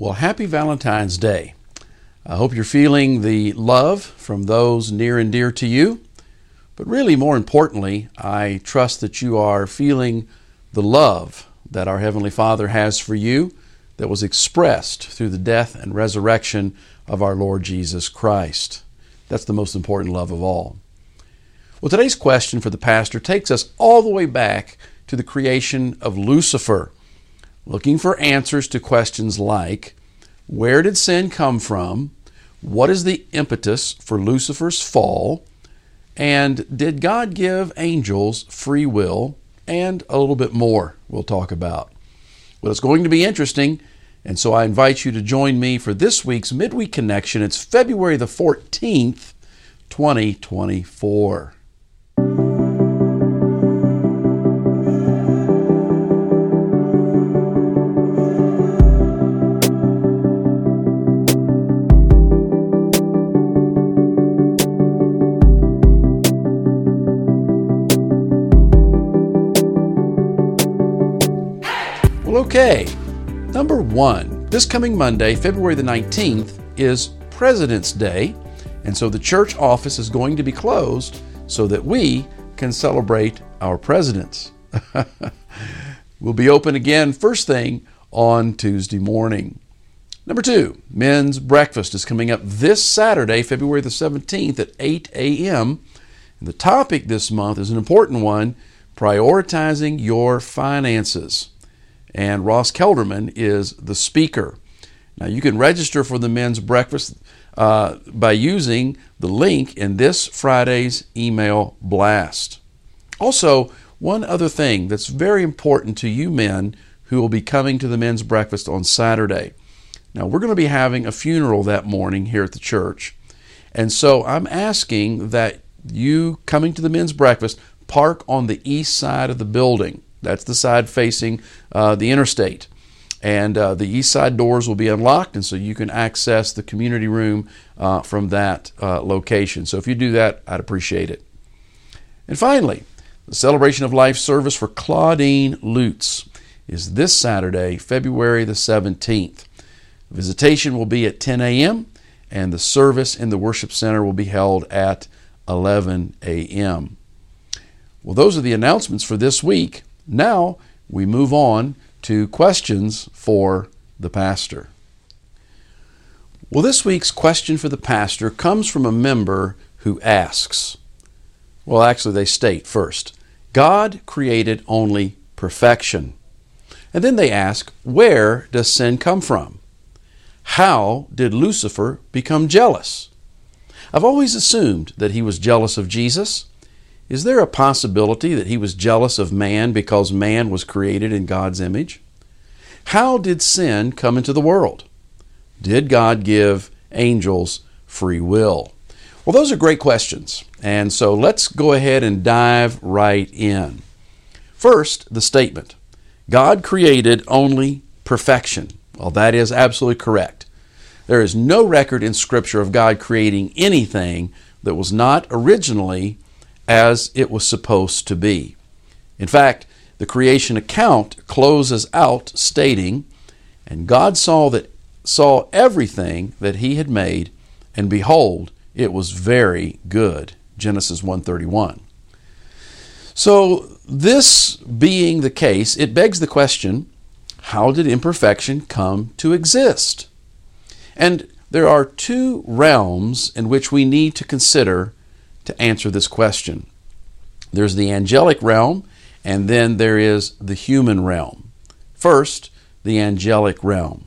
Well, happy Valentine's Day. I hope you're feeling the love from those near and dear to you. But really, more importantly, I trust that you are feeling the love that our Heavenly Father has for you that was expressed through the death and resurrection of our Lord Jesus Christ. That's the most important love of all. Well, today's question for the pastor takes us all the way back to the creation of Lucifer looking for answers to questions like where did sin come from? What is the impetus for Lucifer's fall? And did God give angels free will? And a little bit more we'll talk about. Well, it's going to be interesting, and so I invite you to join me for this week's Midweek Connection. It's February the 14th, 2024. Okay, number one, this coming Monday, February the 19th, is President's Day, and so the church office is going to be closed so that we can celebrate our presidents. we'll be open again first thing on Tuesday morning. Number two, men's breakfast is coming up this Saturday, February the 17th at 8 a.m. And the topic this month is an important one prioritizing your finances and Ross Kelderman is the speaker. Now, you can register for the men's breakfast uh, by using the link in this Friday's email blast. Also, one other thing that's very important to you men who will be coming to the men's breakfast on Saturday. Now, we're going to be having a funeral that morning here at the church. And so I'm asking that you coming to the men's breakfast park on the east side of the building. That's the side facing uh, the interstate. And uh, the east side doors will be unlocked, and so you can access the community room uh, from that uh, location. So if you do that, I'd appreciate it. And finally, the Celebration of Life service for Claudine Lutz is this Saturday, February the 17th. Visitation will be at 10 a.m., and the service in the worship center will be held at 11 a.m. Well, those are the announcements for this week. Now we move on to questions for the pastor. Well, this week's question for the pastor comes from a member who asks, well, actually, they state first, God created only perfection. And then they ask, where does sin come from? How did Lucifer become jealous? I've always assumed that he was jealous of Jesus is there a possibility that he was jealous of man because man was created in God's image? How did sin come into the world? Did God give angels free will? Well, those are great questions. And so let's go ahead and dive right in. First, the statement God created only perfection. Well, that is absolutely correct. There is no record in Scripture of God creating anything that was not originally as it was supposed to be. In fact, the creation account closes out stating, And God saw that saw everything that he had made, and behold, it was very good. Genesis 131. So, this being the case, it begs the question how did imperfection come to exist? And there are two realms in which we need to consider to answer this question. There's the angelic realm, and then there is the human realm. First, the angelic realm.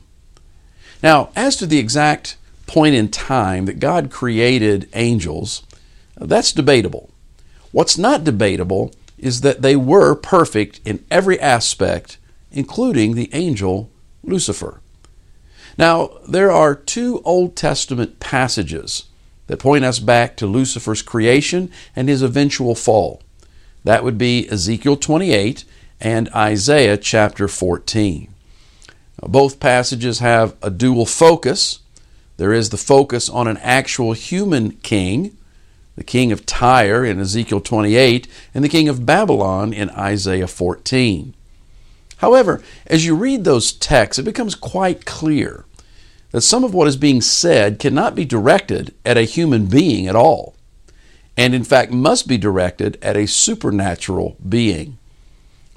Now, as to the exact point in time that God created angels, that's debatable. What's not debatable is that they were perfect in every aspect, including the angel Lucifer. Now, there are two Old Testament passages that point us back to Lucifer's creation and his eventual fall. That would be Ezekiel 28 and Isaiah chapter 14. Now, both passages have a dual focus. There is the focus on an actual human king, the king of Tyre in Ezekiel 28, and the king of Babylon in Isaiah 14. However, as you read those texts, it becomes quite clear that some of what is being said cannot be directed at a human being at all, and in fact must be directed at a supernatural being.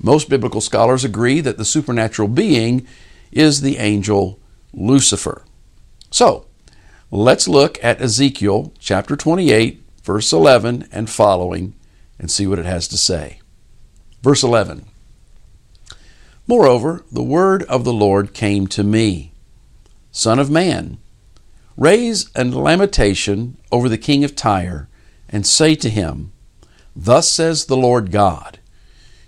Most biblical scholars agree that the supernatural being is the angel Lucifer. So, let's look at Ezekiel chapter 28, verse 11 and following, and see what it has to say. Verse 11 Moreover, the word of the Lord came to me Son of man, raise a lamentation over the king of Tyre, and say to him, Thus says the Lord God,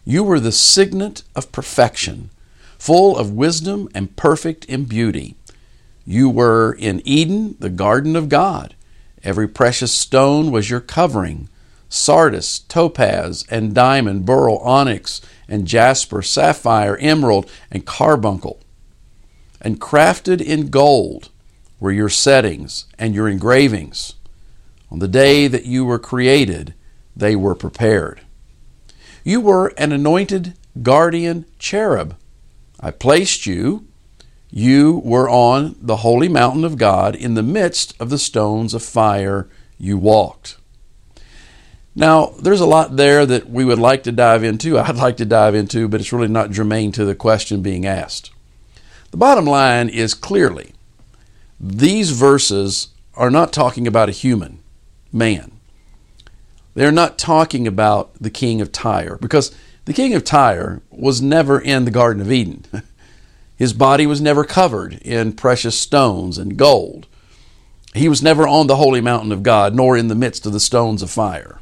You were the signet of perfection, full of wisdom and perfect in beauty. You were in Eden, the garden of God. Every precious stone was your covering sardius, topaz, and diamond, beryl, onyx, and jasper, sapphire, emerald, and carbuncle and crafted in gold were your settings and your engravings. On the day that you were created, they were prepared. You were an anointed guardian cherub. I placed you. You were on the holy mountain of God. In the midst of the stones of fire, you walked. Now, there's a lot there that we would like to dive into. I'd like to dive into, but it's really not germane to the question being asked. The bottom line is clearly these verses are not talking about a human, man. They're not talking about the king of Tyre because the king of Tyre was never in the Garden of Eden. His body was never covered in precious stones and gold. He was never on the holy mountain of God, nor in the midst of the stones of fire.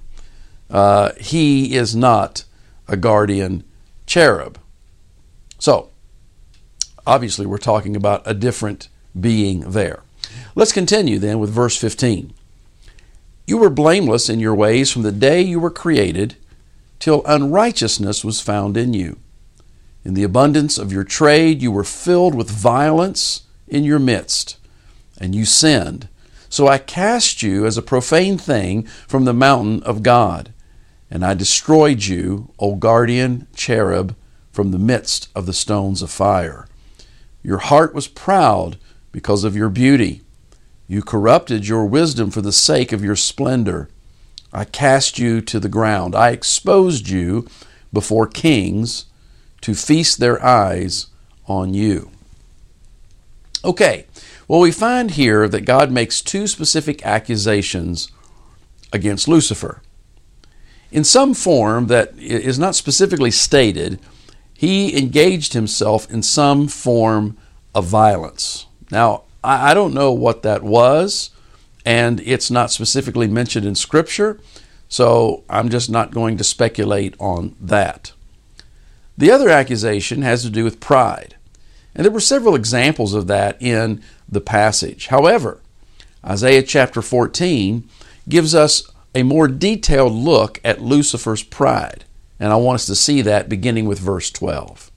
Uh, he is not a guardian cherub. So, Obviously, we're talking about a different being there. Let's continue then with verse 15. You were blameless in your ways from the day you were created till unrighteousness was found in you. In the abundance of your trade, you were filled with violence in your midst, and you sinned. So I cast you as a profane thing from the mountain of God, and I destroyed you, O guardian cherub, from the midst of the stones of fire. Your heart was proud because of your beauty. You corrupted your wisdom for the sake of your splendor. I cast you to the ground. I exposed you before kings to feast their eyes on you. Okay, well, we find here that God makes two specific accusations against Lucifer. In some form that is not specifically stated, he engaged himself in some form of violence. Now, I, don't know what that was, and it's not specifically mentioned in Scripture, so I'm just not going to speculate on that. The other accusation has to do with pride. And there were several examples of that in the passage. However, Isaiah chapter 14 gives us a more detailed look at Lucifer's pride. And I want us to see that beginning with verse 12.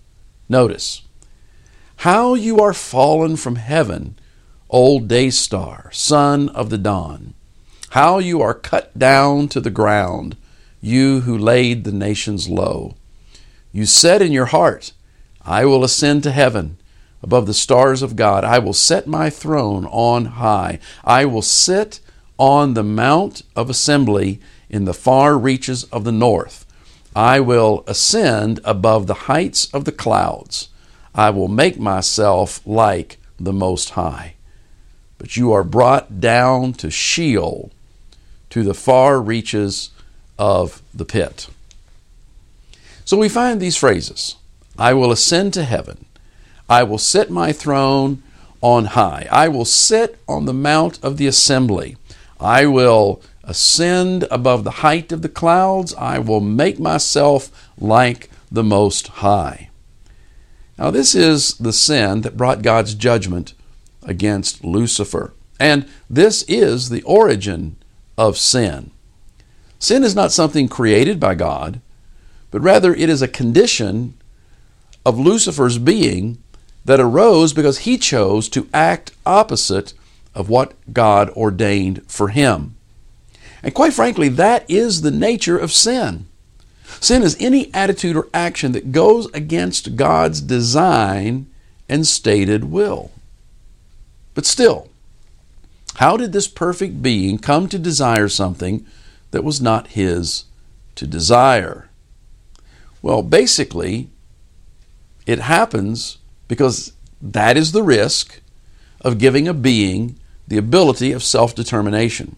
Notice, How you are fallen from heaven, old day star, son of the dawn. How you are cut down to the ground, you who laid the nations low. You said in your heart, I will ascend to heaven above the stars of God. I will set my throne on high. I will sit on the mount of assembly in the far reaches of the north. I will ascend above the heights of the clouds. I will make myself like the Most High. But you are brought down to Sheol, to the far reaches of the pit. So we find these phrases I will ascend to heaven. I will set my throne on high. I will sit on the mount of the assembly. I will ascend above the height of the clouds. I will make myself like the Most High. Now, this is the sin that brought God's judgment against Lucifer. And this is the origin of sin. Sin is not something created by God, but rather it is a condition of Lucifer's being that arose because he chose to act opposite of what God ordained for him. And quite frankly, that is the nature of sin. Sin is any attitude or action that goes against God's design and stated will. But still, how did this perfect being come to desire something that was not his to desire? Well, basically, it happens because that is the risk of giving a being the ability of self determination.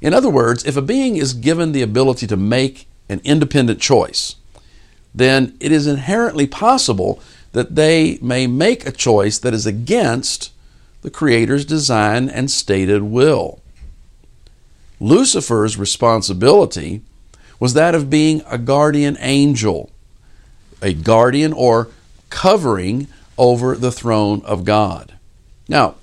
In other words, if a being is given the ability to make an independent choice, then it is inherently possible that they may make a choice that is against the Creator's design and stated will. Lucifer's responsibility was that of being a guardian angel, a guardian or covering over the throne of God. Now,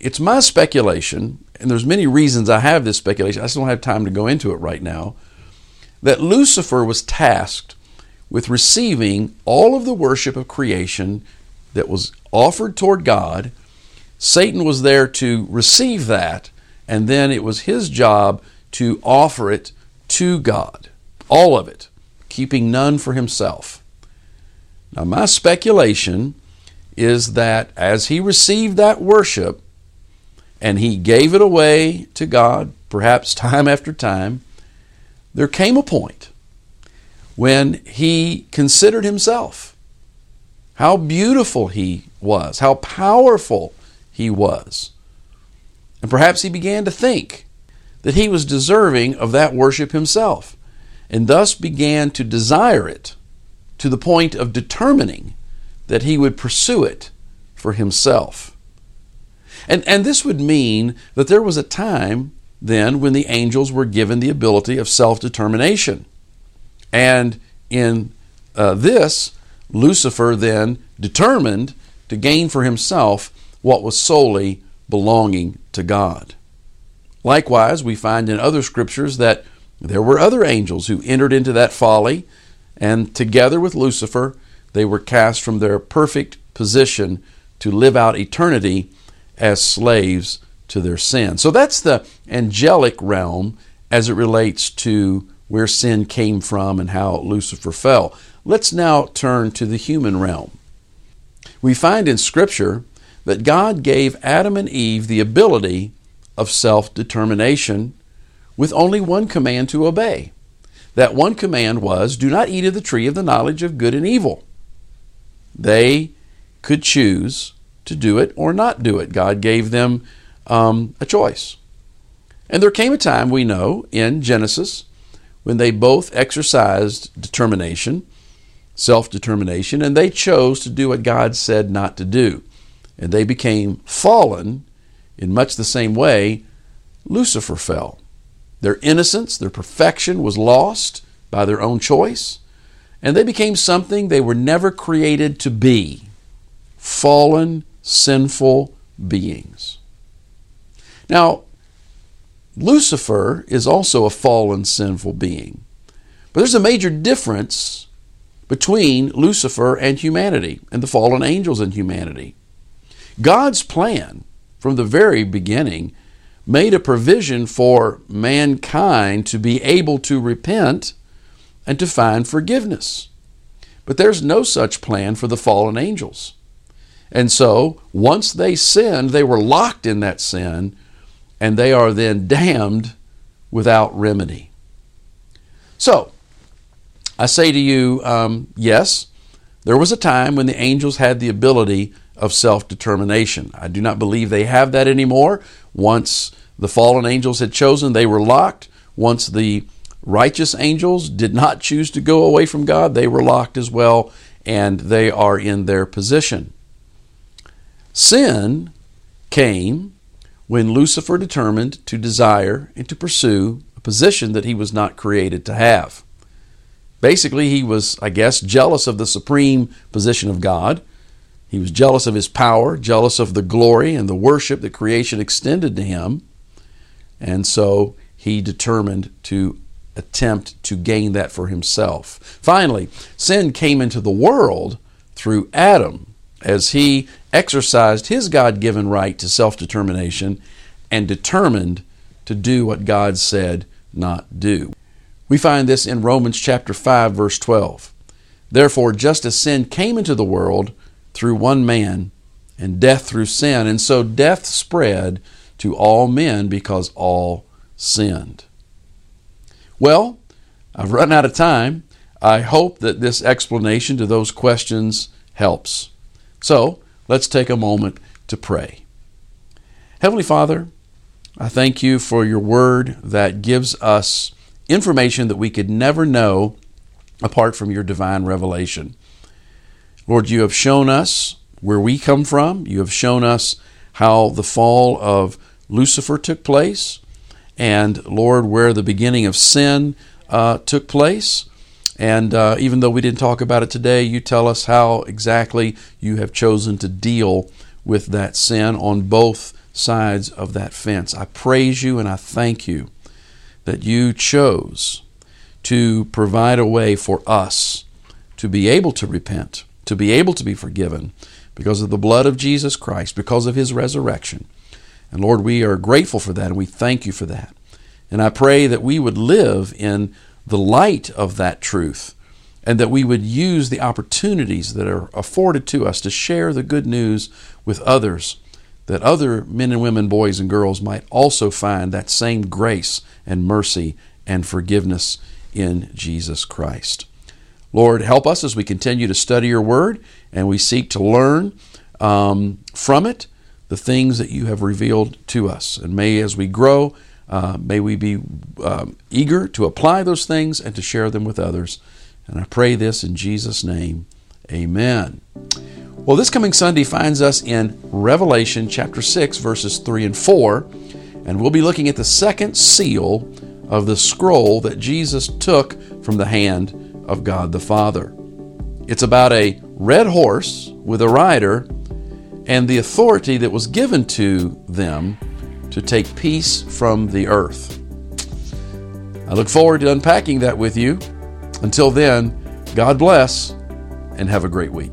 it's my speculation, and there's many reasons I have this speculation, I just don't have time to go into it right now, that Lucifer was tasked with receiving all of the worship of creation that was offered toward God. Satan was there to receive that, and then it was his job to offer it to God. All of it, keeping none for himself. Now, my speculation is that as he received that worship and he gave it away to God, perhaps time after time, there came a point when he considered himself how beautiful he was, how powerful he was. And perhaps he began to think that he was deserving of that worship himself, and thus began to desire it to the point of determining that he would pursue it for himself. And, and this would mean that there was a time then when the angels were given the ability of self determination. And in uh, this, Lucifer then determined to gain for himself what was solely belonging to God. Likewise, we find in other scriptures that there were other angels who entered into that folly, and together with Lucifer, they were cast from their perfect position to live out eternity as slaves to their sin. So that's the angelic realm as it relates to where sin came from and how Lucifer fell. Let's now turn to the human realm. We find in Scripture that God gave Adam and Eve the ability of self determination with only one command to obey. That one command was do not eat of the tree of the knowledge of good and evil. They could choose to do it or not do it. God gave them um, a choice. And there came a time, we know, in Genesis when they both exercised determination, self determination, and they chose to do what God said not to do. And they became fallen in much the same way Lucifer fell. Their innocence, their perfection was lost by their own choice, and they became something they were never created to be fallen, sinful beings. Now, Lucifer is also a fallen, sinful being. But there's a major difference between Lucifer and humanity and the fallen angels and humanity. God's plan from the very beginning made a provision for mankind to be able to repent and to find forgiveness. But there's no such plan for the fallen angels. And so, once they sinned, they were locked in that sin and they are then damned without remedy. So, I say to you, um, yes, there was a time when the angels had the ability of self determination. I do not believe they have that anymore. Once the fallen angels had chosen, they were locked. Once the righteous angels did not choose to go away from God, they were locked as well, and they are in their position. Sin came when Lucifer determined to desire and to pursue a position that he was not created to have. Basically, he was, I guess, jealous of the supreme position of God. He was jealous of his power, jealous of the glory and the worship that creation extended to him. And so he determined to attempt to gain that for himself. Finally, sin came into the world through Adam as he exercised his God given right to self determination and determined to do what God said not do. We find this in Romans chapter 5 verse 12. Therefore just as sin came into the world through one man and death through sin. And so death spread to all men because all sinned. Well, I've run out of time. I hope that this explanation to those questions helps. So let's take a moment to pray. Heavenly Father, I thank you for your word that gives us information that we could never know apart from your divine revelation. Lord, you have shown us where we come from. You have shown us how the fall of Lucifer took place, and Lord, where the beginning of sin uh, took place. And uh, even though we didn't talk about it today, you tell us how exactly you have chosen to deal with that sin on both sides of that fence. I praise you and I thank you that you chose to provide a way for us to be able to repent, to be able to be forgiven because of the blood of Jesus Christ, because of his resurrection. And Lord, we are grateful for that and we thank you for that. And I pray that we would live in the light of that truth and that we would use the opportunities that are afforded to us to share the good news with others, that other men and women, boys and girls might also find that same grace and mercy and forgiveness in Jesus Christ. Lord, help us as we continue to study your word and we seek to learn um, from it the things that you have revealed to us. And may, as we grow, uh, may we be um, eager to apply those things and to share them with others. And I pray this in Jesus' name. Amen. Well, this coming Sunday finds us in Revelation chapter 6, verses 3 and 4, and we'll be looking at the second seal of the scroll that Jesus took from the hand of God the Father. It's about a red horse with a rider and the authority that was given to them to take peace from the earth. I look forward to unpacking that with you. Until then, God bless and have a great week.